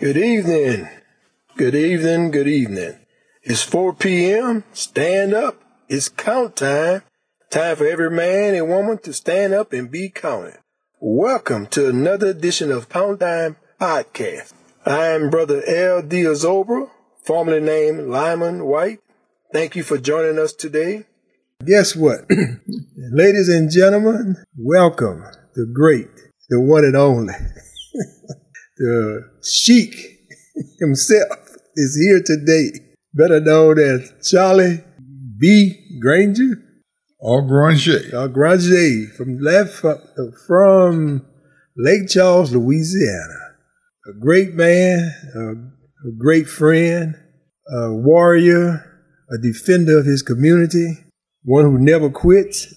Good evening. Good evening. Good evening. It's 4 p.m. Stand up. It's count time. Time for every man and woman to stand up and be counted. Welcome to another edition of Count Time Podcast. I'm Brother L. Diazobra, formerly named Lyman White. Thank you for joining us today. Guess what? Ladies and gentlemen, welcome the great, the one and only, the Sheik himself is here today, better known as Charlie B. Granger. Or Granger. Or Granger from left from Lake Charles, Louisiana. A great man, a, a great friend, a warrior, a defender of his community, one who never quits.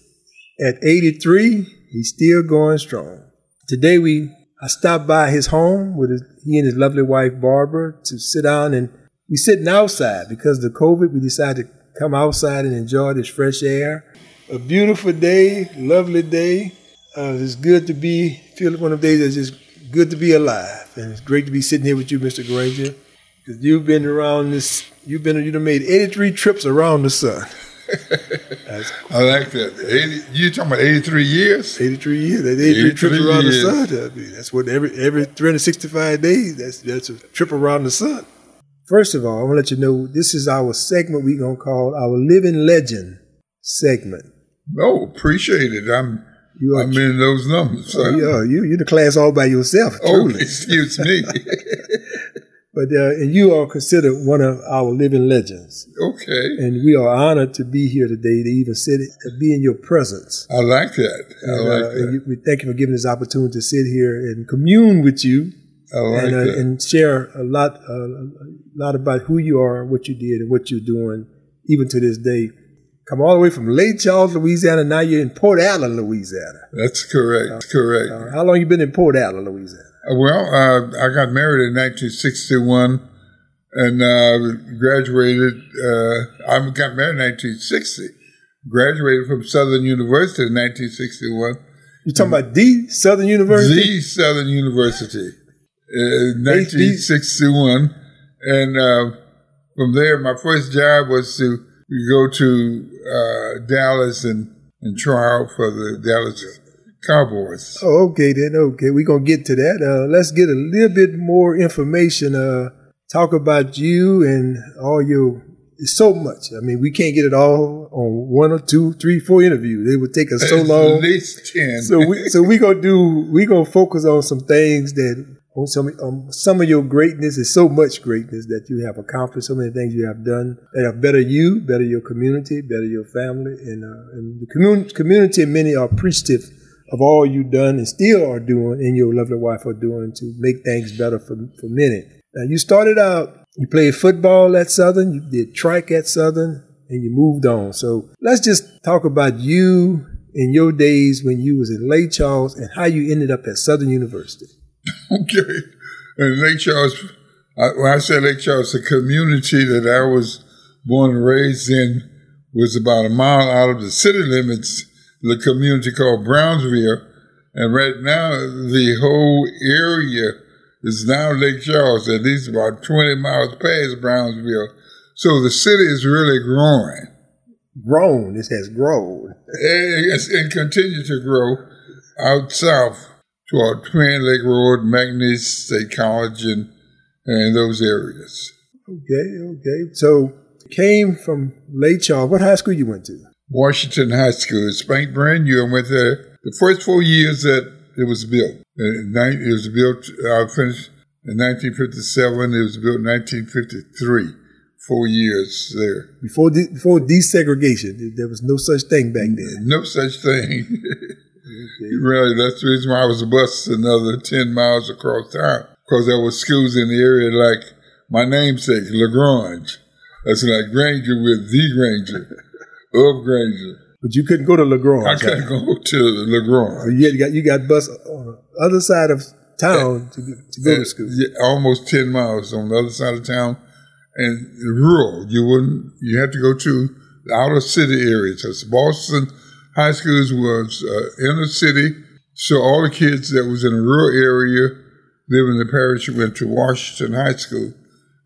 At 83, he's still going strong. Today we I stopped by his home with his, he and his lovely wife Barbara to sit down and we sitting outside because of the COVID. We decided to come outside and enjoy this fresh air. A beautiful day, lovely day. Uh, it's good to be feel one of the days that's just good to be alive, and it's great to be sitting here with you, Mr. Granger, because you've been around this. You've been you've made 83 trips around the sun. I like that. 80, you talking about 83 years? 83 years. That's 83, 83 trips around years. the sun. I mean, that's what every every 365 days, that's that's a trip around the sun. First of all, I want to let you know this is our segment we're going to call our Living Legend segment. Oh, appreciate it. I'm you are, I'm in those numbers. Oh, yeah, you, you're the class all by yourself. Oh, excuse me. But uh, and you are considered one of our living legends. Okay. And we are honored to be here today to even sit, to be in your presence. I like that. I and, like uh, that. You, we thank you for giving us opportunity to sit here and commune with you. I like and, uh, that. and share a lot, uh, a lot about who you are, what you did, and what you're doing, even to this day. Come all the way from Lake Charles, Louisiana. Now you're in Port Allen, Louisiana. That's correct. Uh, correct. Uh, how long you been in Port Allen, Louisiana? Uh, well, uh, I got married in 1961 and uh, graduated. Uh, I got married in 1960. Graduated from Southern University in 1961. You're talking about the Southern University? The Southern University, in 1961, and uh, from there, my first job was to go to uh, Dallas and and try out for the Dallas Cowboys. Oh, okay then. Okay, we're gonna get to that. Uh, let's get a little bit more information. Uh, talk about you and all your. It's so much. I mean, we can't get it all on one or two, three, four interviews. It would take us so At long. At least ten. So we so we gonna do. We gonna focus on some things that on some um, some of your greatness is so much greatness that you have accomplished. So many things you have done that have better you, better your community, better your family, and uh, and the community. Community, many are appreciative of all you've done and still are doing and your lovely wife are doing to make things better for, for many. Now, you started out, you played football at Southern, you did track at Southern, and you moved on. So let's just talk about you in your days when you was in Lake Charles and how you ended up at Southern University. Okay. And Lake Charles, when I say Lake Charles, the community that I was born and raised in was about a mile out of the city limits the community called Brownsville. And right now, the whole area is now Lake Charles, at least about 20 miles past Brownsville. So the city is really growing. Grown, it has grown. And, and continue to grow out south toward Twin Lake Road, McNeese State College, and, and those areas. Okay, okay. So came from Lake Charles. What high school you went to? Washington High School. It's brand new. I went there the first four years that it was built. Uh, it was built, I finished in 1957. It was built in 1953. Four years there. Before de- before desegregation, there was no such thing back then. No such thing. okay. Really, that's the reason why I was a bus another 10 miles across town. Because there were schools in the area like my namesake, LaGrange. That's like Granger with the Granger of Granger. But you couldn't go to LaGrange. I couldn't go to LaGrange. So you got you got bus on the other side of town to, to go to school. Yeah, almost ten miles on the other side of town, and rural. You wouldn't. You had to go to the outer city areas. Because Boston High Schools was uh, in the city, so all the kids that was in a rural area, lived in the parish went to Washington High School.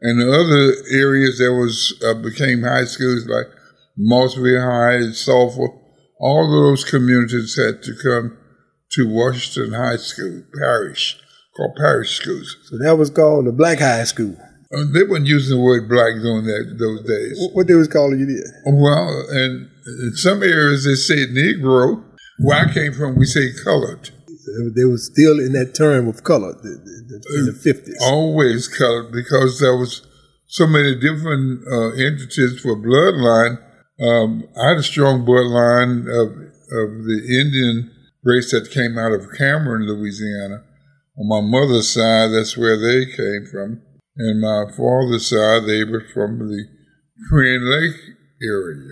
And the other areas that was uh, became high schools like Mossville High, Sulphur, all those communities had to come to Washington High School, parish, called parish schools. So that was called the Black High School. Uh, they weren't using the word black during that those days. What they was calling you then? Well, and in some areas they say Negro. Where I came from, we say colored. They were still in that term of color in the fifties. Always colored because there was so many different uh, entities for bloodline. Um, I had a strong bloodline of of the Indian race that came out of Cameron, Louisiana. On my mother's side, that's where they came from. And my father's side, they were from the Crane Lake area,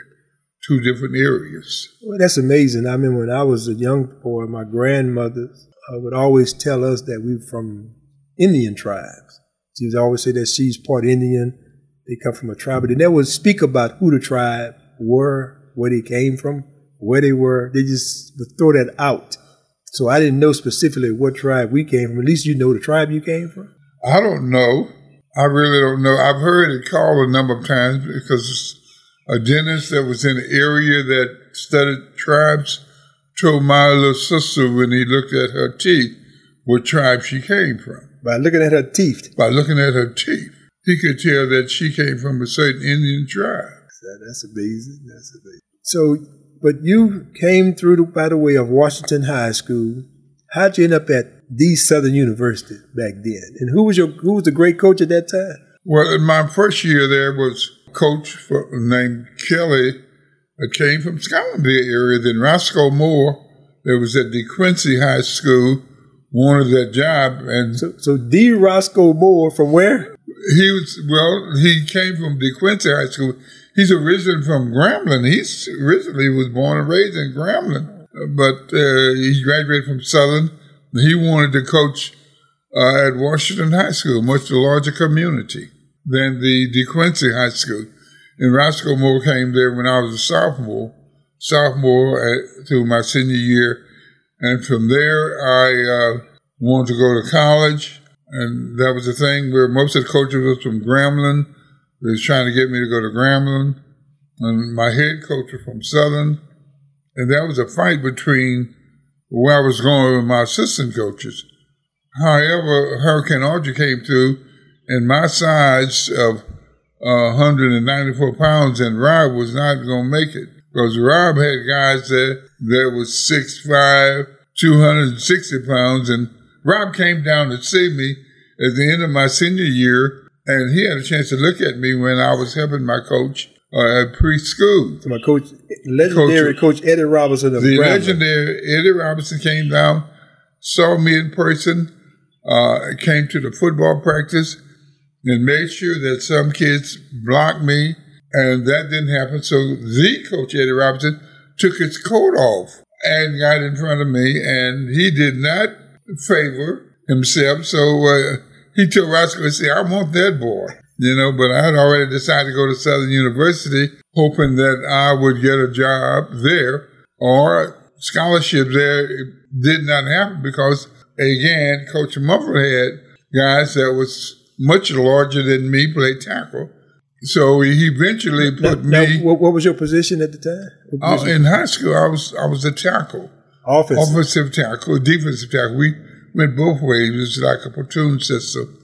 two different areas. Well, that's amazing. I remember when I was a young boy, my grandmother uh, would always tell us that we were from Indian tribes. She would always say that she's part Indian. They come from a tribe, but they never would speak about who the tribe were, where they came from, where they were. They just would throw that out. So I didn't know specifically what tribe we came from. At least you know the tribe you came from. I don't know. I really don't know. I've heard it called a number of times because a dentist that was in the area that studied tribes told my little sister when he looked at her teeth what tribe she came from. By looking at her teeth? By looking at her teeth. He could tell that she came from a certain Indian tribe. That's amazing. That's amazing. So, but you came through the, by the way of Washington High School. How'd you end up at the Southern University back then? And who was your who was the great coach at that time? Well, in my first year there was coach for, named Kelly that came from Scotlandville area. Then Roscoe Moore, that was at De DeQuincy High School, wanted that job. And so, so D. Roscoe Moore from where? He was well. He came from De DeQuincy High School. He's originally from Grambling. He's originally was born and raised in Grambling, but uh, he graduated from Southern. He wanted to coach uh, at Washington High School, much the larger community than the DeQuincy High School. And Roscoe Moore came there when I was a sophomore, sophomore at, through my senior year. And from there, I uh, wanted to go to college. And that was the thing where most of the coaches was from Grambling. They was trying to get me to go to Grambling. And my head coach was from Southern. And that was a fight between where I was going with my assistant coaches. However, Hurricane Audrey came through, and my size of uh, 194 pounds, and Rob was not going to make it because Rob had guys that there that was 6'5", 260 pounds, and Rob came down to see me at the end of my senior year, and he had a chance to look at me when I was helping my coach uh, at preschool. So my coach, legendary coach, coach Eddie Robinson of The legendary Eddie Robinson came down, saw me in person, uh, came to the football practice, and made sure that some kids blocked me, and that didn't happen. So the coach Eddie Robinson took his coat off and got in front of me, and he did not favor himself. So uh, he told Roscoe, "Say, I want that boy." You know, but I had already decided to go to Southern University, hoping that I would get a job there or scholarship there. It did not happen because, again, Coach Mumford had guys that was much larger than me play tackle. So he eventually put now, me. Now, what, was your position at the time? Uh, in high school, I was I was a tackle, offensive, offensive tackle, defensive tackle. We went both ways. It was like a platoon system.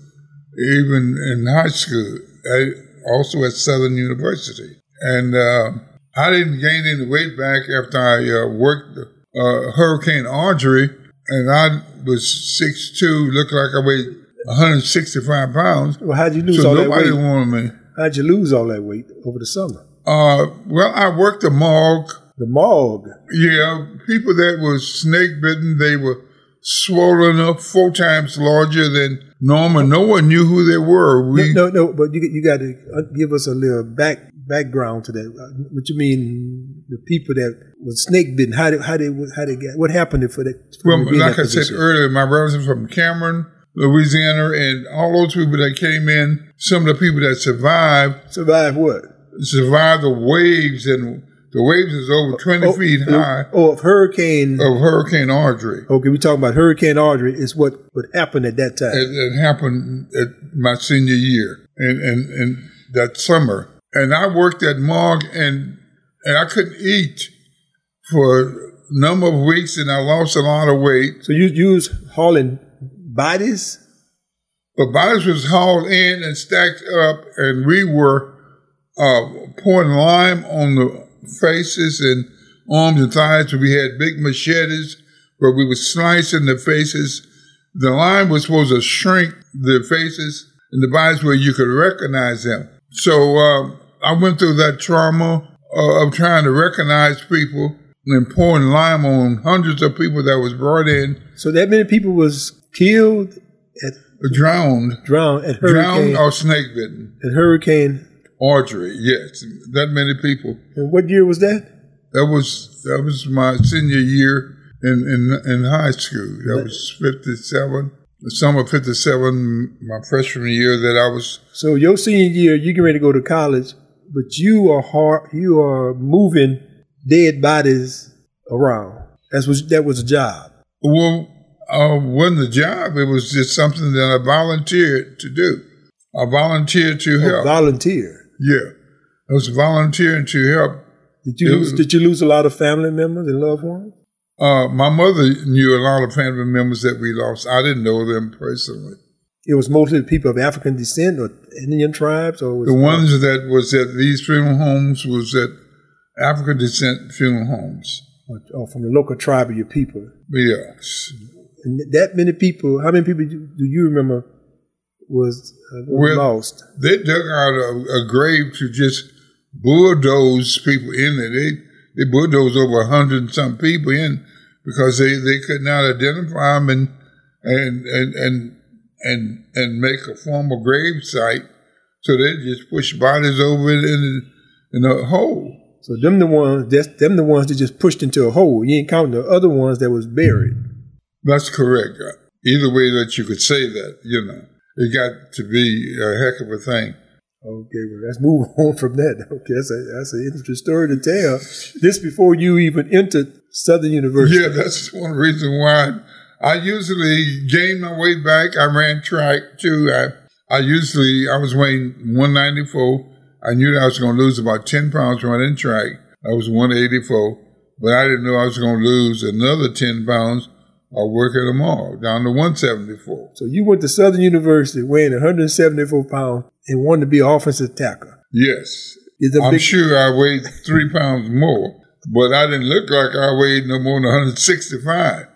Even in high school, I, also at Southern University, and uh, I didn't gain any weight back after I uh, worked uh, Hurricane Audrey, and I was six two, looked like I weighed 165 pounds. Well, how'd you lose so all that weight? nobody wanted me. How'd you lose all that weight over the summer? Uh, well, I worked the morgue. The morgue? Yeah, people that were snake bitten, they were swollen up four times larger than normal. No one knew who they were. We, no, no, no, but you you got to give us a little back background to that. Uh, what you mean? The people that was snake bitten? How did how they how they get? What happened for that? For well, like I position? said earlier, my brothers from Cameron, Louisiana, and all those people that came in. Some of the people that survived survived what? Survived the waves and The waves is over 20 oh, feet oh, high Oh, of Hurricane. of Hurricane Audrey. Okay, we're talking about Hurricane Audrey. Is what what happened at that time. It, it happened at my senior year and, and, and that summer. And I worked at Mog and, and I couldn't eat for a number of weeks and I lost a lot of weight. so you you was hauling bodies. But bodies was hauled in and stacked up and we were uh, pouring lime on the faces and arms and thighs. We had big machetes where we were slicing the faces. The lime was supposed to shrink the faces and the bodies where you could recognize them. So um, I went through that trauma of trying to recognize people and pouring lime on hundreds of people that was brought in, So that many people was killed at drowned, drowned at hurricane, drowned or snake bitten. at Hurricane. Audrey, yes, that many people. And what year was that? That was that was my senior year in in, in high school. That was fifty seven. The summer of fifty seven, my freshman year that I was So your senior year, you get ready to go to college, but you are hard, you are moving dead bodies around. That's what that was a job. well uh, wasn't a job, it was just something that I volunteered to do. I volunteered to help. volunteer. Yeah. I was volunteering to help Did you lose, did you lose a lot of family members and loved ones? uh, my mother knew a lot of family members that we lost. I didn't know them personally. It was mostly people of African descent or Indian tribes, or was The ones that was at these funeral homes was at African descent funeral homes. or, or from the local tribe of your people. Yes. And that many people. How many people do you remember was, uh, was Well- lost? They dug out a, a grave to just bulldoze people in there. They they bulldozed over a hundred and some people in because they, they could not identify them and and and and and, and make a formal grave site. So they just pushed bodies over in in, in a hole. So them the ones. That's them the ones that just pushed into a hole. You ain't counting the other ones that was buried. That's correct. Either way that you could say that, you know, it got to be a heck of a thing. Okay, well, let's move on from that. Okay, that's, a, that's an interesting story to tell. This before you even entered Southern University. Yeah, that's one reason why I usually gained my weight back. I ran track too. I, I usually, I was weighing 194. I knew that I was going to lose about 10 pounds running track. I was 184, but I didn't know I was going to lose another 10 pounds or at them mall down to 174. So you went to Southern University weighing 174 pounds and wanted to be an offensive tackle. Yes. A I'm big, sure I weighed three pounds more, but I didn't look like I weighed no more than 165.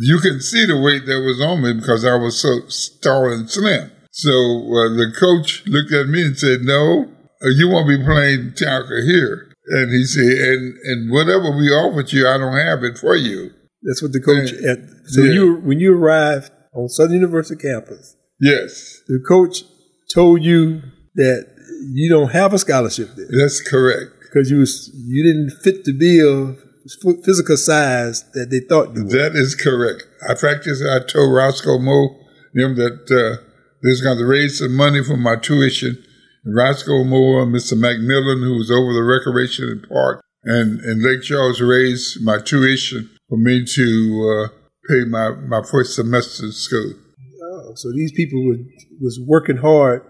You can see the weight that was on me because I was so tall and slim. So uh, the coach looked at me and said, "No, uh, you won't be playing tackle here." And he said, "And and whatever we offered you, I don't have it for you." That's what the coach. Yeah. At, so Yeah. you when you arrived on Southern University campus, Yes, the coach told you that you don't have a scholarship there that's correct. because you was, you didn't fit the bill physical size that they thought you were. That is correct. I practiced. I told Roscoe Moore him that uh, they was going to raise some money for my tuition. And Roscoe Moore and Mr. Macmillan, who was over the recreation and park, and, and Lake Charles raised my tuition for me to uh, pay my, my first semester of school. Oh, so these people was was working hard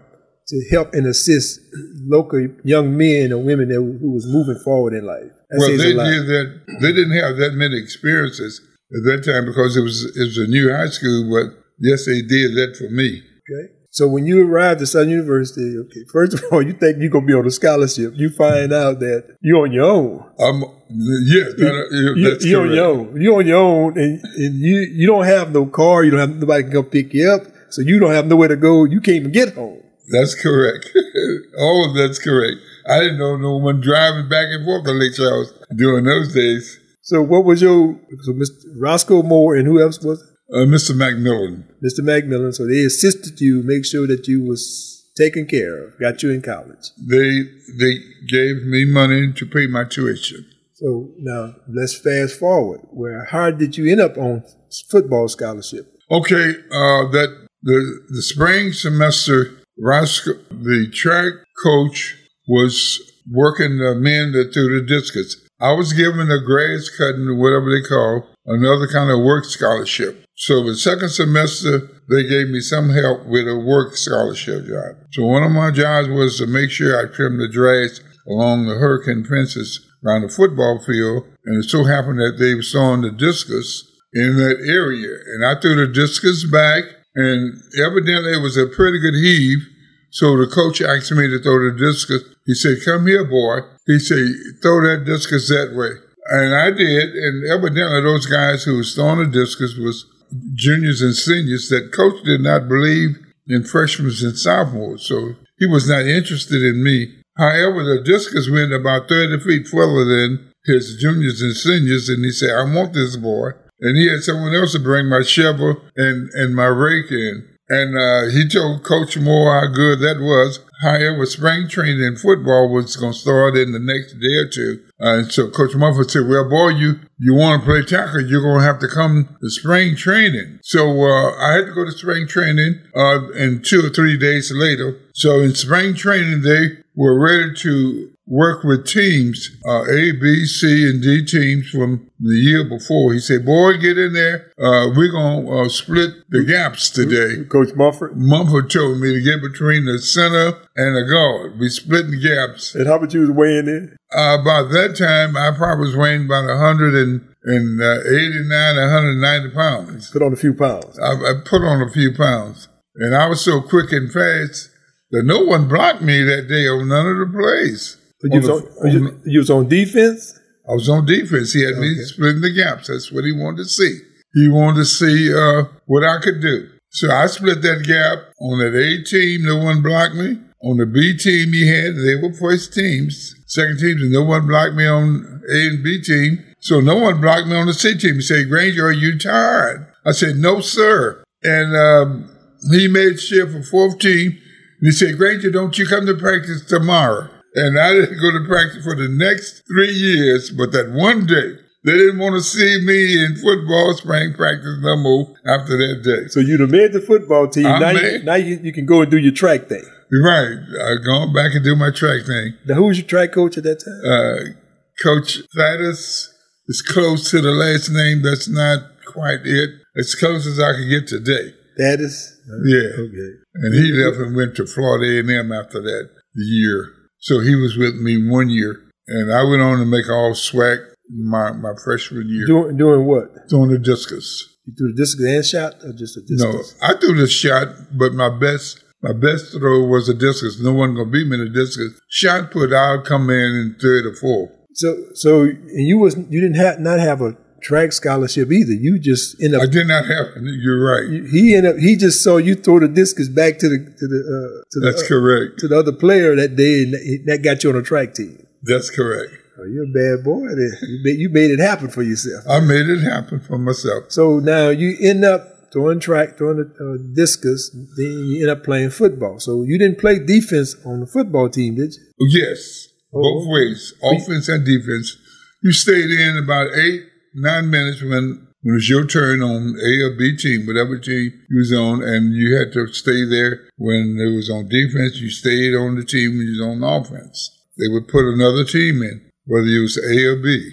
to help and assist local young men and women that, who was moving forward in life. That well, they did that. They didn't have that many experiences at that time because it was it was a new high school. But yes, they did that for me. Okay. So when you arrived at Southern University, okay, first of all, you think you're gonna be on a scholarship. You find out that you're on your own. Um, yeah, that, You, that's you're on your own. You're on your own, and, and you you don't have no car. You don't have nobody can come pick you up. So you don't have nowhere to go. You can't even get home. That's correct. All of that's correct. I didn't know no one driving back and forth to Lake Charles during those days. So what was your so Mr. Roscoe Moore and who else was it? Uh, Mr. Macmillan. Mr. Macmillan. So they assisted you, make sure that you was taken care of, got you in college. They they gave me money to pay my tuition. So now let's fast forward. Where how did you end up on football scholarship? Okay, uh, that the the spring semester, Roscoe, the track coach was working the men that threw the discus. I was given a grass cutting, whatever they call, another kind of work scholarship. So the second semester, they gave me some help with a work scholarship job. So one of my jobs was to make sure I trimmed the grass along the hurricane fences around the football field. And it so happened that they were throwing the discus in that area. And I threw the discus back, and evidently it was a pretty good heave. So the coach asked me to throw the discus. He said, Come here, boy. He said, Throw that discus that way. And I did. And evidently, those guys who was throwing the discus was juniors and seniors that coach did not believe in freshmen and sophomores. So he was not interested in me. However, the discus went about 30 feet further than his juniors and seniors. And he said, I want this boy. And he had someone else to bring my shovel and, and my rake in. And uh, he told Coach Moore how good that was. However, spring training in football was going to start in the next day or two. And so Coach Mumford said, well, boy, you, you want to play tackle, you're going to have to come to spring training. So uh, I had to go to spring training uh, and two or three days later. So in spring training, they were ready to work with teams, uh, A, B, C, and D teams from the year before. He said, boy, get in there. Uh, we're going to uh, split the gaps today. Coach Mumford? Mumford told me to get between the center and the guard. We split the gaps. And how much you was weighing in? Uh, about that time, I probably was weighing about 189, 190 pounds. Put on a few pounds. I, I put on a few pounds. And I was so quick and fast that no one blocked me that day on none of the plays. You was, on, on, you, you was on defense? I was on defense. He had okay. me splitting the gaps. That's what he wanted to see. He wanted to see uh, what I could do. So I split that gap on that A team. No one blocked me. On the B team he had, they were first teams, second teams, and no one blocked me on A and B team. So no one blocked me on the C team. He said, Granger, are you tired? I said, no, sir. And um, he made shift for fourth team. And he said, Granger, don't you come to practice tomorrow? And I didn't go to practice for the next three years, but that one day, they didn't want to see me in football spring practice no more after that day. So you'd have made the football team. I now, you, now you, you, can go and do your track thing. Right. I gone back and do my track thing. Now, who was your track coach at that time? Uh, coach Thaddeus is close to the last name. That's not quite it. As close as I could get today. Thaddeus? Yeah. Okay. And he left and went to Florida A&M after that year. So he was with me one year, and I went on to make all SWAC my, my freshman year. Doing, doing what? Throwing the discus. You threw the discus and shot, or just a discus? No, I threw the shot, but my best my best throw was a discus. No one gonna beat me in a discus. Shot put, I'll come in in third or fourth. So, so and you was you didn't have not have a track scholarship either. You just end up. I did not have. You're right. He ended up. He just saw you throw the discus back to the to the uh, to That's the, correct. to the other player that day, and that got you on a track team. That's correct. Oh, you're a bad boy. You made, you made it happen for yourself. I made it happen for myself. So now you end up throwing track, throwing the uh, discus. Then you end up playing football. So you didn't play defense on the football team, did you? Yes, oh, both ways, offense and defense. You stayed in about eight nine minutes when when it was your turn on A or B team, whatever team you was on, and you had to stay there when it was on defense. You stayed on the team when you was on offense. They would put another team in, whether it was A or B.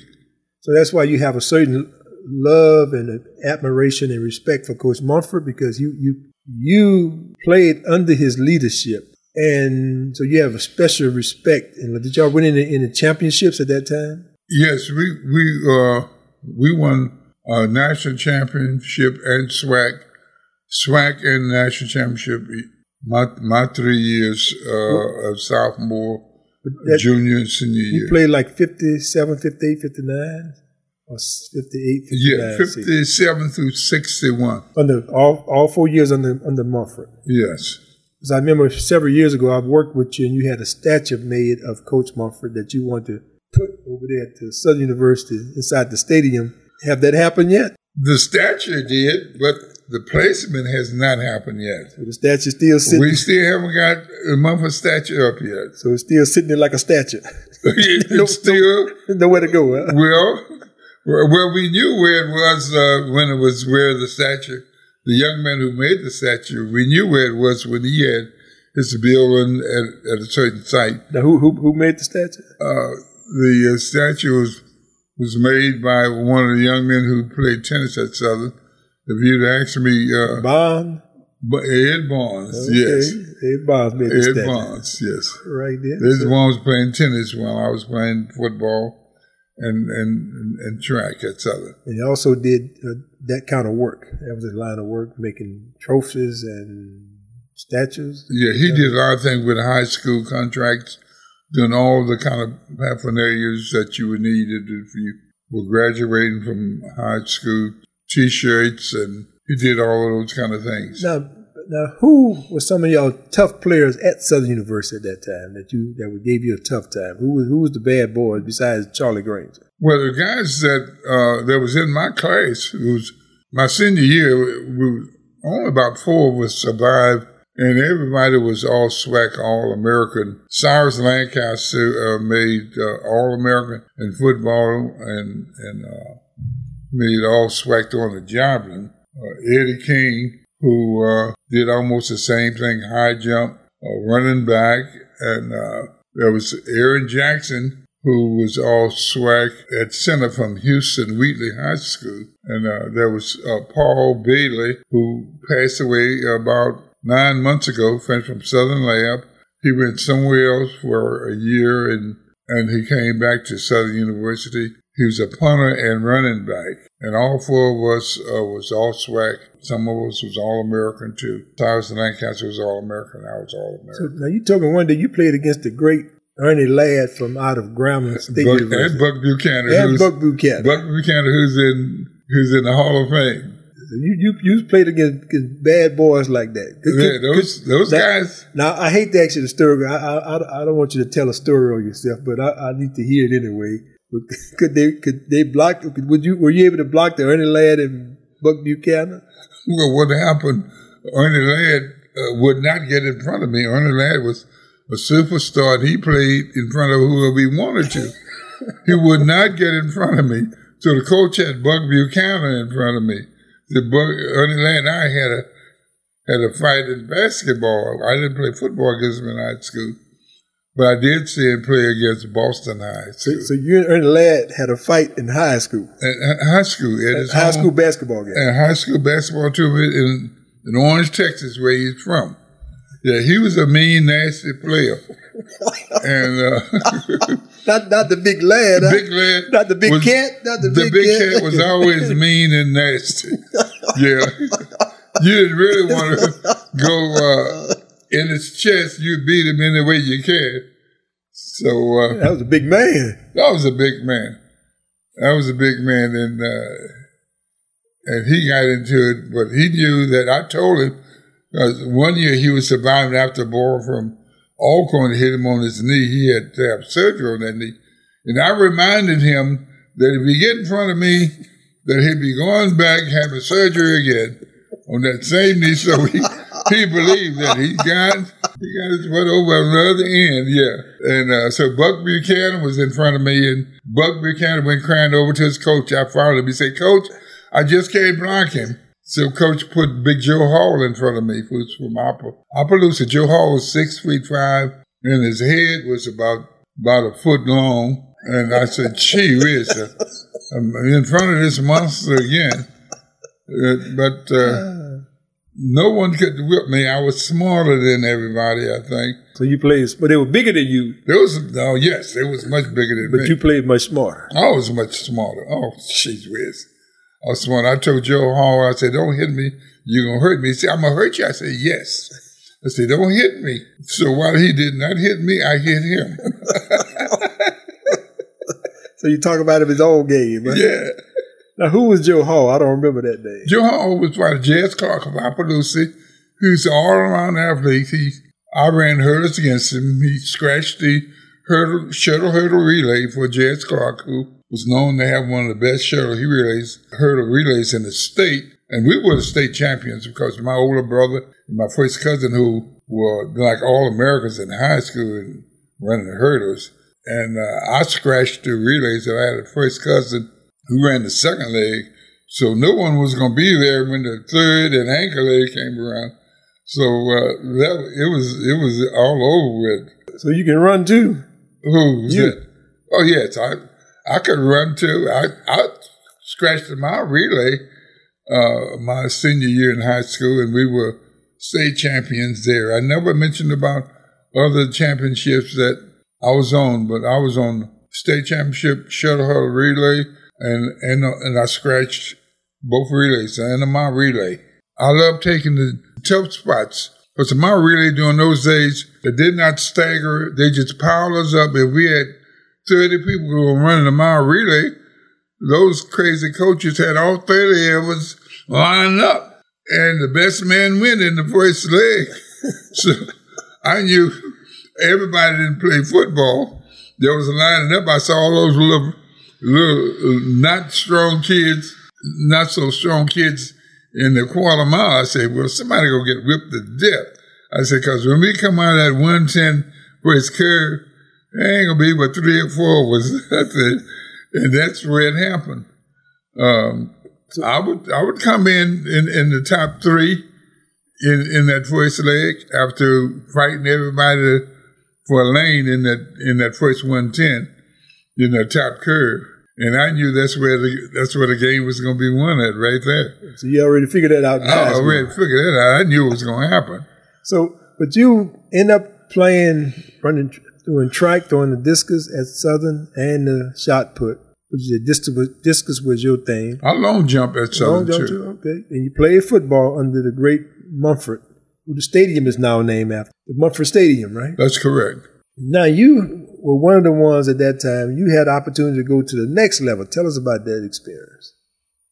So that's why you have a certain love and admiration and respect for Coach Mumford because you you you played under his leadership, and so you have a special respect. And did y'all win in the, in the championships at that time? Yes, we we uh we won a national championship and SWAC, SWAC and national championship. My my three years uh, of sophomore, that, junior, and senior you year. You played like 57, 58, 59? Or 58, 59, Yeah, 57 through 61. Under all, all four years under under Mumford. Yes. Because I remember several years ago, I worked with you, and you had a statue made of Coach Mumford that you wanted to put over there at the Southern University inside the stadium. Have that happened yet? The statue did, but the placement has not happened yet. So the statue still sitting. We still haven't got a Mumford statue up yet. So it's still sitting there like a statue. it's no, still nowhere to go. Huh? Well, well, we knew where it was uh, when it was where the statue. The young man who made the statue, we knew where it was when he had his building at, at a certain site. Now, who who, who made the statue? Uh, the uh, statue was was made by one of the young men who played tennis at Southern. If you'd asked me, uh, Bond. but Ed Barnes, Okay. yes, Ed Bonds made Ed statue. Barnes, yes. Right there. This So- one was playing tennis while I was playing football and and and track at Southern. And he also did uh, that kind of work. That was his line of work, making trophies and statues. Yeah, he did a lot of things with high school contracts, doing all the kind of paraphernalias that you would need if you were graduating from high school, T-shirts, and you did all of those kind of things. Now, now, who were some of y'all tough players at Southern University at that time that you that gave you a tough time? Who was who was the bad boys besides Charlie Granger? Well, the guys that uh, that was in my class, it was my senior year, we was only about four of us survived, and everybody was all SWAC, all American. Cyrus Lancaster uh, made uh, all American in football and and uh, made all SWAC on the javelin. Uh, Eddie King, who uh, did almost the same thing, high jump, uh, running back, and there was Aaron Jackson, who was all SWAC at center from Houston Wheatley High School. And uh, there was uh, Paul Bailey, who passed away about nine months ago, friend from Southern Lab. He went somewhere else for a year and, and he came back to Southern University. He was a punter and running back. And all four of us uh, was all SWAC. Some of us was all American too. Cyrus Lancaster was all American. I was all So American. now you told me one day you played against the great Ernie Ladd from out of Grambling State Buck, University. and Buck Buchanan, And Buck Buchanan. Buck Buchanan, who's in who's in the Hall of Fame. You you you played against, against bad boys like that. Could- Yeah, could- those those that- guys. Now I hate to ask you the story. I, I I- I don't want you to tell a story on yourself, but I, I need to hear it anyway. Could they could they block? Could, would you were you able to block the Ernie Ladd and Buck Buchanan? Well, what happened? Ernie Ladd uh, would not get in front of me. Ernie Ladd was a superstar, and he played in front of whoever he wanted to. he would not get in front of me. So the coach had Buck Buchanan in front of me. The Buck, Ernie Ladd and I had a had a fight in basketball. I didn't play football against him in high school, but I did see him play against Boston High So, School. so you and Ernie Ladd had a fight in high school, At, at high school, at his high home- school basketball game. and high school basketball tournament in, in Orange, Texas, where he's from. Yeah, he was a mean, nasty player. and uh, Not not the big lad, huh? Big Lad, not the big was- cat, not the, the big, big cat was always mean and nasty. Yeah, you didn't really want to go uh, in his chest. You beat him any way you can. So uh, that was a big man. That was a big man. That was a big man, and uh, and he got into it, but he knew that I told him one year he was surviving after a ball from Alcorn hit him on his knee. He had to have surgery on that knee, and I reminded him that if he get in front of me, that he'd be going back having surgery again on that same knee. So he he believed that he got he got his foot over on the other end, yeah. And uh, so Buck Buchanan was in front of me, and Buck Buchanan went crying over to his coach. I followed him. He said, "Coach, I just can't block him." So Coach put Big Joe Hall in front of me, who's from Appa- Opelousas. Joe Hall was six feet five, and his head was about about a foot long. And I said, "Gee whiz, uh, I'm in front of this monster again." Uh, but uh, no one could whip me. I was smarter than everybody, I think. So you played, but they were bigger than you, There was, oh, yes, it was much bigger than but me. But you played much smarter. I was much smarter. Oh, jeez whiz. I was smart. I told Joe Hall, I said, don't hit me. You're going to hurt me. He said, I'm going to hurt you. I said, yes. I said, don't hit me. So while he did not hit me, I hit him. So you talk about him his own game. Right? yeah. Now who was Joe Hall? I don't remember that name. Joe Hall was by J.S. Clark of Opelousas, who's an all-around athlete. He, I ran hurdles against him. He scratched the hurdle, shuttle hurdle relay for J.S. Clark, who was known to have one of the best shuttle relays, hurdle relays in the state. And we were the state champions because my older brother and my first cousin, who were like all Americans in high school and running the hurdles, and uh, I scratched the relays. And I had a first cousin who ran the second leg. So no one was going to be there when the third and anchor leg came around. So uh, that it was it was all over with. So you can run too. Who was You. it? Oh yes, I I could run too. I I scratched my relay uh, my senior year in high school, and we were state champions there. I never mentioned about other championships that I was on, but I was on state championship shuttle hurdle relay, and and uh, and I scratched both relays and my relay. I love taking the tough spots. Because my relay during those days, they did not stagger. They just piled us up. If we had 30 people who were running the mile relay, those crazy coaches had all 30 of us lined up. And the best man win in the first leg. so I knew everybody didn't play football. There was a lining up. I saw all those little, little not strong kids, not so strong kids in the quarter mile. I said, well, somebody go get whipped to death. I said, because when we come out of that 110 first curve, there ain't going to be but three or four of us. That's it. And that's where it happened. Um, I would I would come in, in in the top three in in that first leg after fighting everybody for a lane in that in that first one ten in the top curve, and I knew that's where the that's where the game was going to be won at right there. So you already figured that out. I already figured that out. I knew it was going to happen. So, but you end up playing, running, doing track, throwing the discus at Southern and the shot put, which is discus, was- discus was your thing. I long jump at Southern Long jump too. too, okay. And you played football under the great Mumford, who the stadium is now named after, the Mumford Stadium, right? That's correct. Now you were one of the ones at that time. You had opportunity to go to the next level. Tell us about that experience.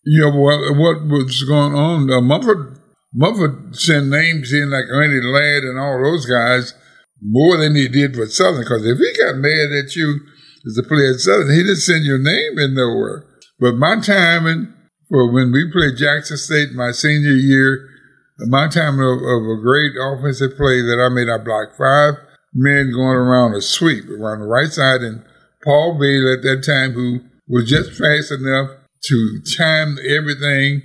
Yeah, well, what was going on? Uh, Mumford, Mumford sent names in like Ernie Ladd and all those guys more than he did for Southern. Because if he got mad at you as a player at Southern, he didn't send your name in nowhere. But my timing for when we played Jackson State my senior year, my time of, of a great offensive play that I made, I blocked five men going around a sweep around the right side, and Paul Bailey at that time, who was just fast enough to time everything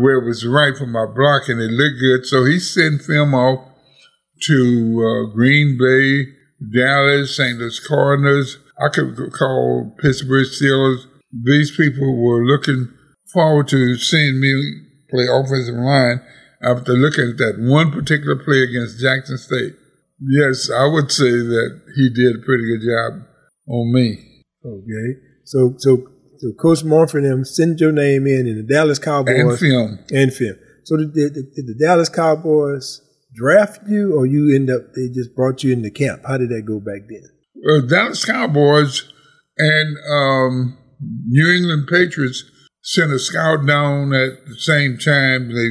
where it was right for my block, and it looked good. So he sent film off to uh, Green Bay, Dallas, St. Louis Cardinals. I could call Pittsburgh Steelers. These people were looking forward to seeing me play offensive line after looking at that one particular play against Jackson State. Yes, I would say that he did a pretty good job on me. Okay. So, so, so Coach Mumford and them sent your name in in the Dallas Cowboys. And film. and film. So did, did, did the Dallas Cowboys draft you, or you end up they just brought you into camp? How did that go back then? uh, Dallas Cowboys and um, New England Patriots sent a scout down at the same time. They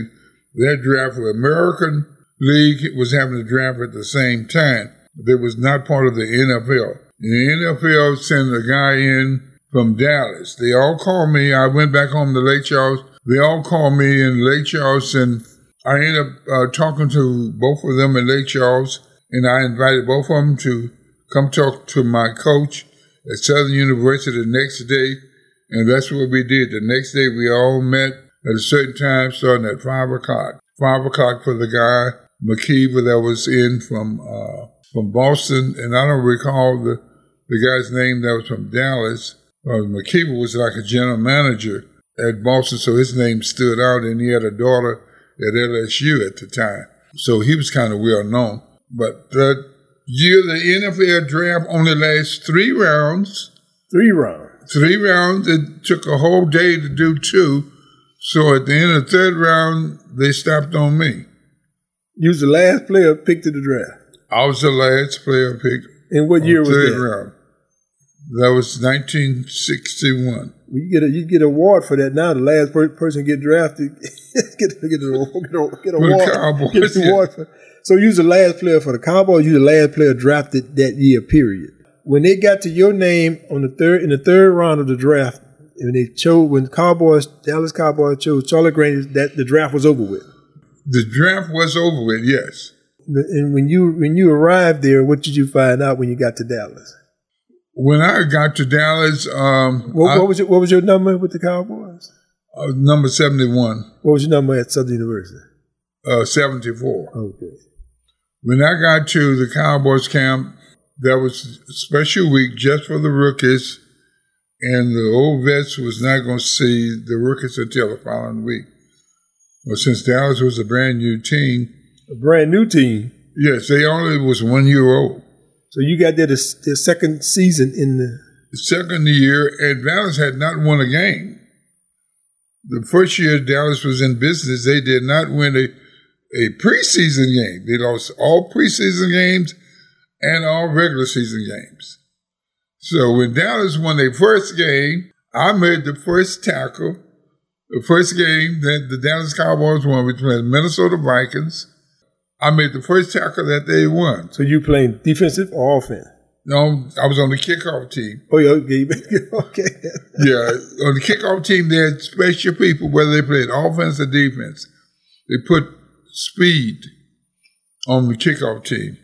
their draft for American League was having a draft at the same time. They was not part of the NFL. The NFL sent a guy in from Dallas. They all called me. I went back home to Lake Charles. They all called me in Lake Charles, and I ended up uh, talking to both of them in Lake Charles, and I invited both of them to come talk to my coach at Southern University the next day, and that's what we did. The next day, we all met at a certain time, starting at five o'clock. Five o'clock for the guy McKeever that was in from uh, from Boston, and I don't recall the the guy's name that was from Dallas. Uh, McKeever was like a general manager at Boston, so his name stood out, and he had a daughter at LSU at the time, so he was kind of well known. But the year the NFL draft only lasts three rounds. Three rounds. Three rounds. It took a whole day to do two. So at the end of the third round, they stopped on me. You was the last player picked in the draft. I was the last player picked. In what year was third that? round. That was 1961. Well, you get a you get an award for that now. The last per- person get drafted get get an. Get a, get a award. Cowboys, Get an yeah. award for, so you was the last player for the Cowboys. You the last player drafted that year. Period. When they got to your name on the third in the third round of the draft, and they chose when the Cowboys Dallas Cowboys chose Charlie Granger, that the draft was over with. The draft was over with, yes. And when you when you arrived there, what did you find out when you got to Dallas? When I got to Dallas, um, What, I- what was your, what was your number with the Cowboys? Was number 71. What was your number at Southern University? uh, 74. Okay. When I got to the Cowboys camp, that was a special week just for the rookies, and the old vets was not going to see the rookies until the following week. Well, since Dallas was a brand new team, A brand new team. yes, they only was one year old. So you got there the, the second season in the. Second year, and Dallas had not won a game. The first year Dallas was in business, they did not win a, a preseason game. They lost all preseason games and all regular season games. So when Dallas won their first game, I made the first tackle. The first game that the Dallas Cowboys won between the Minnesota Vikings, I made the first tackle that they won. So you playing defensive or offense? No, I was on the kickoff team. Oh yeah, okay, okay. Yeah, on the kickoff team, they had special people, whether they played offense or defense. They put speed on the kickoff team.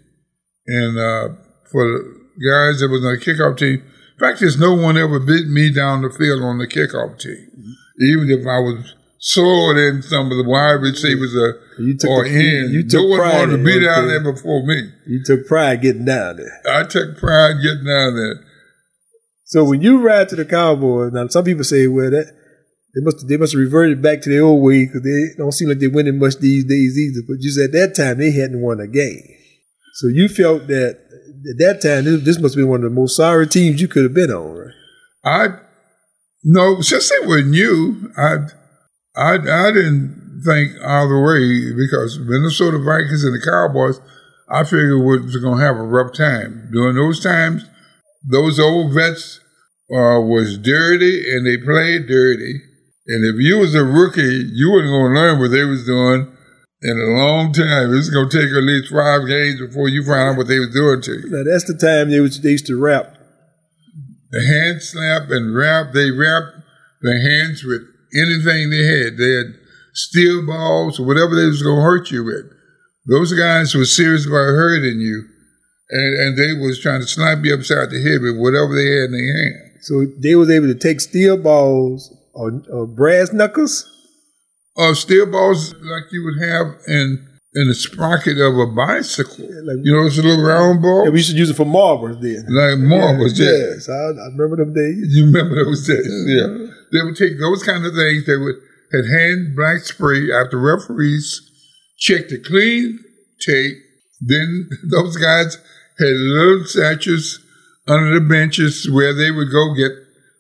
And uh, for the guys that was on the kickoff team, in fact, there's no one ever beat me down the field on the kickoff team. Even if I was slower than some of the wide receivers or, You took or the- you- in, you no took one pride wanted to be down there before me. You took pride getting down there. I took pride getting down there. So when you ride to the Cowboys, now some people say, well, that they must they must have reverted back to their old way because they don't seem like they're winning much these days either. But just at that time, they hadn't won a game. So you felt that at that time, this, this must be one of the most sorry teams you could have been on, right? I no, since they were new, I I I didn't think either way because Minnesota Vikings and the Cowboys, I figured we was going to have a rough time during those times. Those old vets uh, was dirty and they played dirty. And if you was a rookie, you wasn't going to learn what they was doing in a long time. It was going to take at least five games before you found out what they was doing to you. Now that's the time they, was, they used to rap. the hand slap and wrap. They wrapped their hands with anything they had. They had steel balls or whatever they was going to hurt you with. Those guys were serious about hurting you, and, and they was trying to slap you upside the head with whatever they had in their hand. So they was able to take steel balls or, or brass knuckles. Or steel balls like you would have in in the sprocket of a bicycle. like- you know, it's a little round ball. Yeah, we used to use it for marbles then. like marbles. Yeah, Yes, I, I remember them days. You remember those days? Yeah. They would take those kind of things. They would had hand black spray after referees checked the clean tape. Then those guys had little statues under the benches where they would go get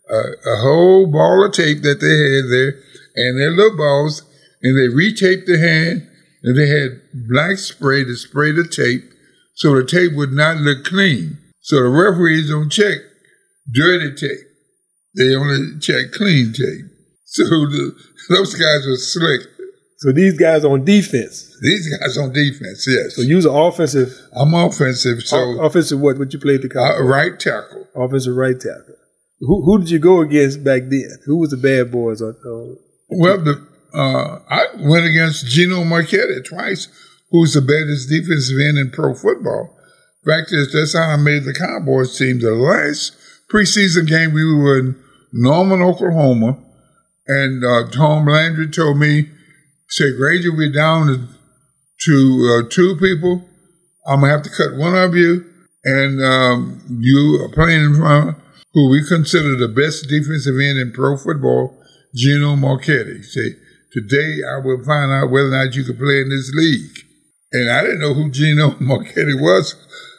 a, a whole ball of tape that they had there and their little balls, and they retaped the hand, and they had black spray to spray the tape so the tape would not look clean. So the referees don't check dirty tape. They only check clean tape. So the, those guys were slick. So these guys on defense. These guys on defense, yes. So you was offensive. I'm offensive, so o- offensive what? What you played the uh, Cowboys? right tackle. Offensive right tackle. Who who did you go against back then? Who was the bad boys? On, on Well, the, uh, I went against Gino Marchetti twice, who's the baddest defensive end in pro football. Fact is, that's how I made the Cowboys team. The last preseason game, we were in Norman, Oklahoma, and uh, Tom Landry told me, said, Granger, we're down to, uh, two people. I'm going to have to cut one of you, and um, you are playing in front who we consider the best defensive end in pro football, Gino Marchetti. Say, today I will find out whether or not you can play in this league. And I didn't know who Gino Marchetti was.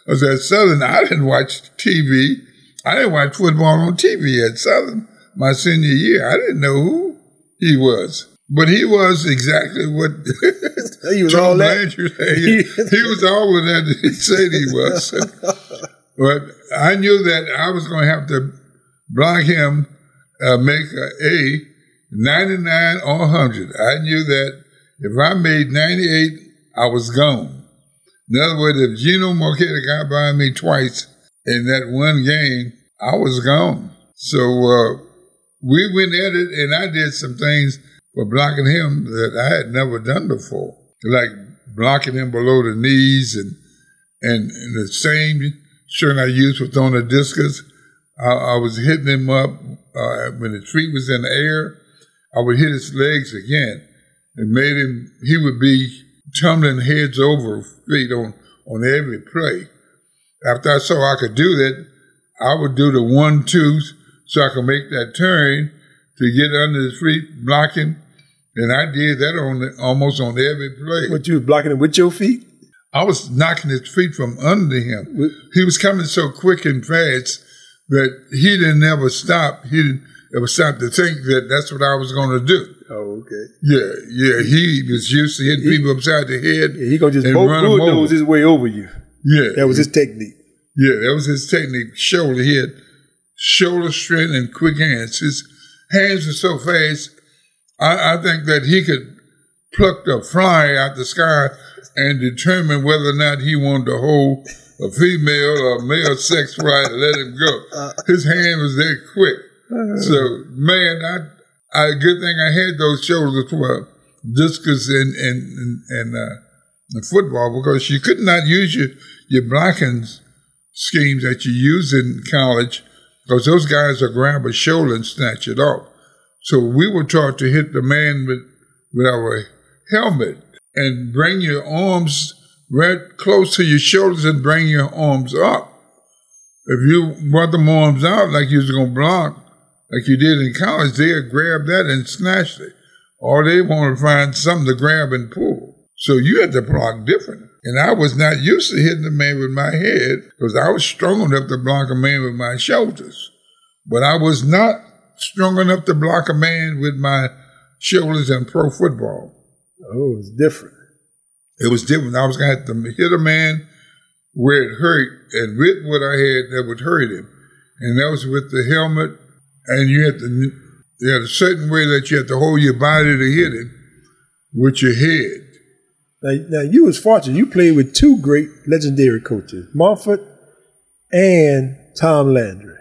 I was at Southern. I didn't watch TV. I didn't watch football on TV at Southern my senior year. I didn't know who he was. But he was exactly what He was Tom all that. Said. He, he was all of that he said he was. but I knew that I was going to have to block him, uh, make a A, 99 or 100. I knew that if I made 98, I was gone. In other words, if Gino Marchetti got by me twice in that one game, I was gone. So uh, we went at it, and I did some things for blocking him that I had never done before, like blocking him below the knees, and and, and the same shirt I used for throwing the discus. I, I was hitting him up uh, when the feet was in the air. I would hit his legs again, and made him. He would be tumbling heads over feet on, on every play. After I saw I could do that, I would do the one, two, so I could make that turn to get under the feet, blocking. And I did that on the, almost on every play. What you was blocking it with your feet? I was knocking his feet from under him. He was coming so quick and fast that he didn't ever stop. He didn't ever stop to think that that's what I was going to do. Oh, okay. Yeah, yeah. He was used to hitting He- people upside the head. Yeah, he gonna just and bo- run 'em bulldoze his way over you. Yeah, That was his technique. Yeah, that was his technique. Shoulder, he had shoulder strength and quick hands. His hands were so fast. I, I think that he could pluck the fly out the sky and determine whether or not he wanted to hold a female or male sex right and let him go. His hand was that quick. So, man, I, I good thing I had those shoulders for discus and and and, and, uh, and football because you could not use your your blocking schemes that you use in college because those guys will grab a shoulder and snatch it off. So we were taught to hit the man with with our helmet and bring your arms right close to your shoulders and bring your arms up. If you brought them arms out like you was gonna block, like you did in college, they'd grab that and snatch it. Or they want to find something to grab and pull. So you had to block different. And I was not used to hitting the man with my head because I was strong enough to block a man with my shoulders. But I was not strong enough to block a man with my shoulders in pro football. Oh, it was different. It was different. I was going to have to hit a man where it hurt and with what I had that would hurt him. And that was with the helmet. And you had to, you had a certain way that you had to hold your body to hit him with your head. Now, now you was fortunate. You played with two great legendary coaches, Mumford and Tom Landry.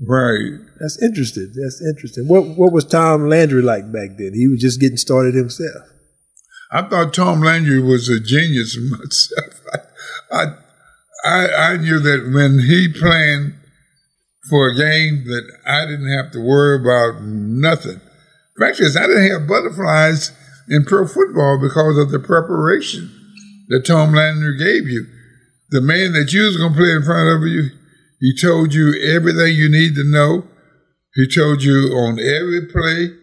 Right. That's interesting. That's interesting. What what was Tom Landry like back then? He was just getting started himself. I thought Tom Landry was a genius myself. I, I, I knew that when he planned for a game that I didn't have to worry about nothing. Fact is, I didn't have butterflies in pro football because of the preparation that Tom Landry gave you. The man that you was going to play in front of you, he told you everything you need to know. He told you on every play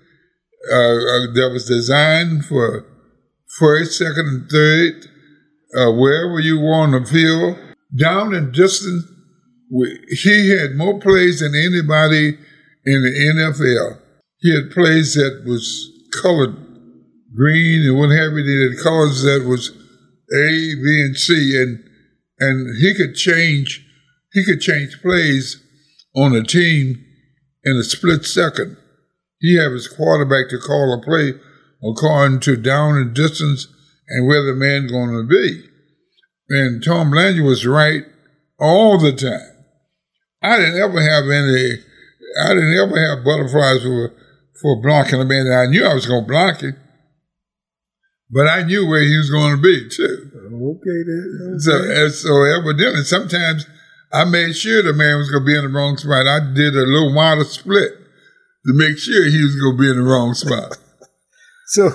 uh, uh, that was designed for first, second, and third, uh, wherever you were on the field, down and distance. He had more plays than anybody in the NFL. He had plays that was colored green and what have you. He had colors that was A, B, and C, and and he could change. He could change plays on a team in a split second. He had his quarterback to call a play according to down and distance and where the man going to be. And Tom Landry was right all the time. I didn't ever have any. I didn't ever have butterflies for for blocking a man. I knew I was going to block him, but I knew where he was going to be too. Okay, then. So, and so evidently, sometimes I made sure the man was going to be in the wrong spot. I did a little wider split to make sure he was going to be in the wrong spot. So,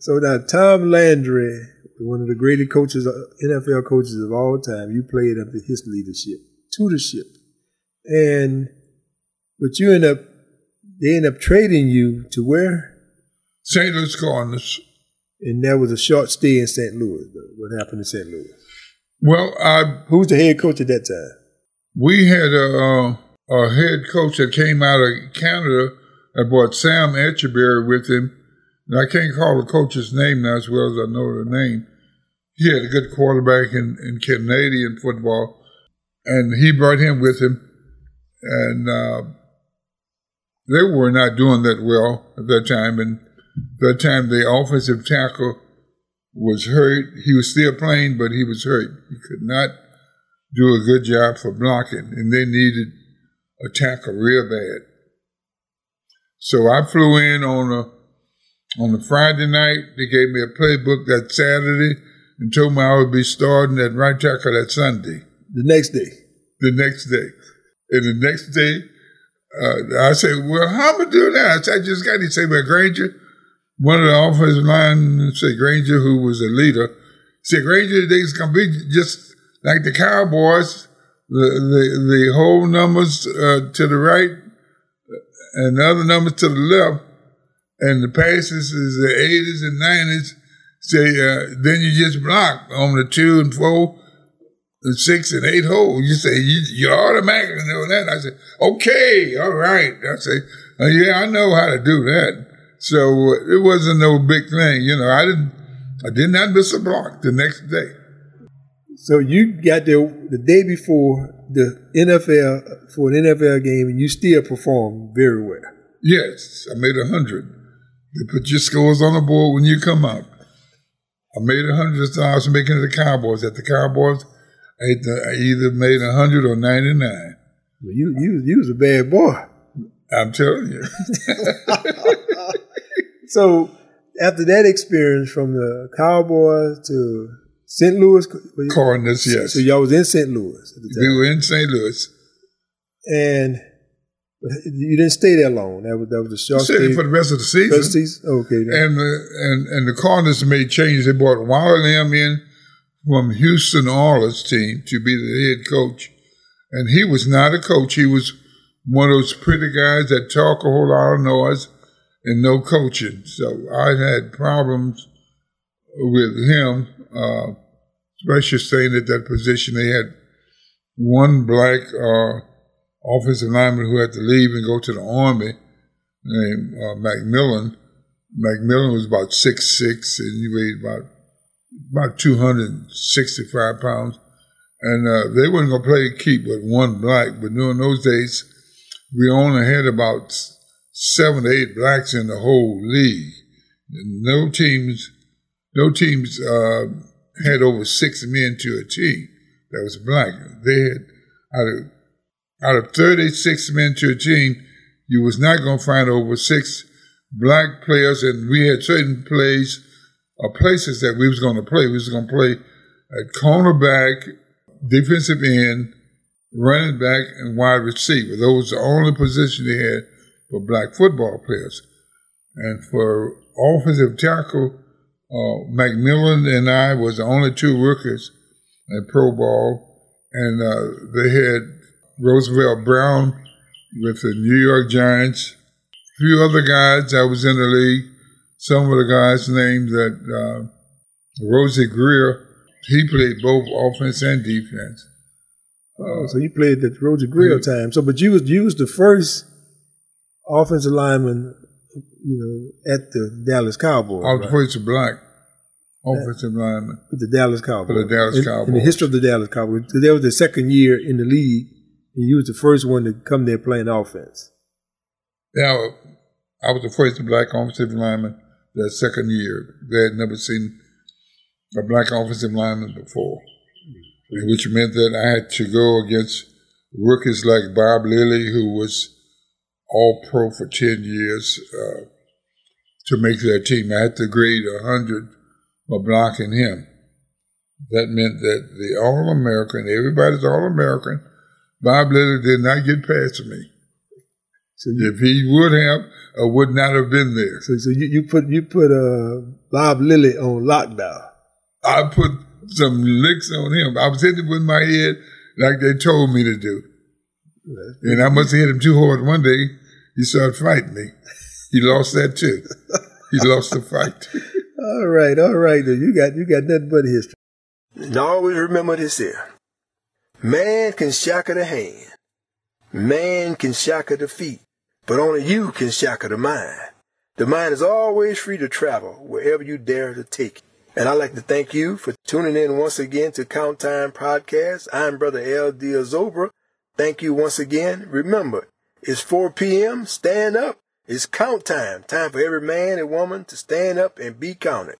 so now Tom Landry, one of the greatest coaches, NFL coaches of all time, you played under his leadership, tutorship, and but you end up they end up trading you to where, St. Louis Cardinals. And that was a short stay in St. Louis. Though. What happened in St. Louis? Well, I Who's the head coach at that time? we had a, a head coach that came out of Canada that brought Sam Etcheverry with him. And I can't call the coach's name now as well as I know the name. He had a good quarterback in, in Canadian football, and he brought him with him. And uh, they were not doing that well at that time. And that time, the offensive tackle was hurt. He was still playing, but he was hurt. He could not do a good job for blocking, and they needed a tackle real bad. So I flew in on a on a Friday night. They gave me a playbook that Saturday and told me I would be starting at right tackle that Sunday. The next day. The next day, and the next day, uh, I said, "Well, how am I doing that?" I said, "I just got." He said, "Well, Granger, one of the offensive line said Granger, who was a leader, said Granger, they's gonna be just like the Cowboys. The the the whole numbers uh, to the right and the other numbers to the left, and the passes is the eighties and nineties. Say uh, then you just block on the two and four and six and eight hole. You say you, you automatically know that. I said, okay, all right. I say, uh, yeah, I know how to do that. So uh, it wasn't no big thing, you know. I didn't, I did not miss a block the next day. So you got there the day before the NFL for an NFL game, and you still performed very well. Yes, I made a hundred. They put your scores on the board when you come out. I made a hundred dollars making it the Cowboys. At the Cowboys, I either made a hundred or ninety nine. Well, you you you was a bad boy. I'm telling you. so after that experience from the Cowboys to St. Louis Cardinals, yes. So y'all was in St. Louis at the time. We were in St. Louis. And you didn't stay there long. That was that was a short stay for the rest of the season. Rest of the season? Okay. And the and and the Cardinals made changes. They brought Lemm in from Houston Oilers team to be the head coach, and he was not a coach. He was one of those pretty guys that talk a whole lot of noise and no coaching. So I had problems with him, uh, especially staying at that position. They had one black uh, offensive lineman who had to leave and go to the Army named uh, Macmillan. McMillan was about six six and he weighed about about 265 pounds. And uh, they weren't going to play keep with one black, but during those days, we only had about seven to eight blacks in the whole league. No teams, no teams uh, had over six men to a team that was black. They had out of out of 36 men to a team, you was not going to find over six black players, and we had certain plays or places that we was going to play. We was going to play at cornerback, defensive end, running back, and wide receiver. Those were the only positions they had for black football players. And for offensive tackle, uh, McMillan and I was the only two rookies in pro ball, and uh, they had Roosevelt Brown with the New York Giants, a few other guys that was in the league. Some of the guys named that uh, Rosey Grier, he played both offense and defense. Oh, so you played the Rosey Grier time. So, but you was you was the first offensive lineman, you know, at the Dallas Cowboys. I was right? the first black uh, offensive yeah. lineman with the Dallas Cowboys. For the Dallas in, Cowboys. In the history of the Dallas Cowboys, that was the second year in the league, and you was the first one to come there playing offense. Yeah, I was the first black offensive lineman that second year. They had never seen a black offensive lineman before, which meant that I had to go against rookies like Bob Lilly, who was all pro for 10 years uh, to make that team. I had to grade 100 for blocking him. That meant that the All American, everybody's All American, Bob Lilly did not get past me. So you, if he would have, or would not have been there. So, so you, you put you put uh, Bob Lilly on lockdown. I put some licks on him. I was hitting with my head like they told me to do. And I must have hit him too hard one day. He started fighting me. He lost that too. He lost the fight. all right, all right. You got you got nothing but history. And always remember this here. Man can shackle the hand. Man can shackle the feet. But only you can shackle the mind. The mind is always free to travel wherever you dare to take it. And I'd like to thank you for tuning in once again to Count Time Podcast. I'm Brother L. Diazobra. Thank you once again. Remember, it's 4 p.m. Stand up. It's count time. Time for every man and woman to stand up and be counted.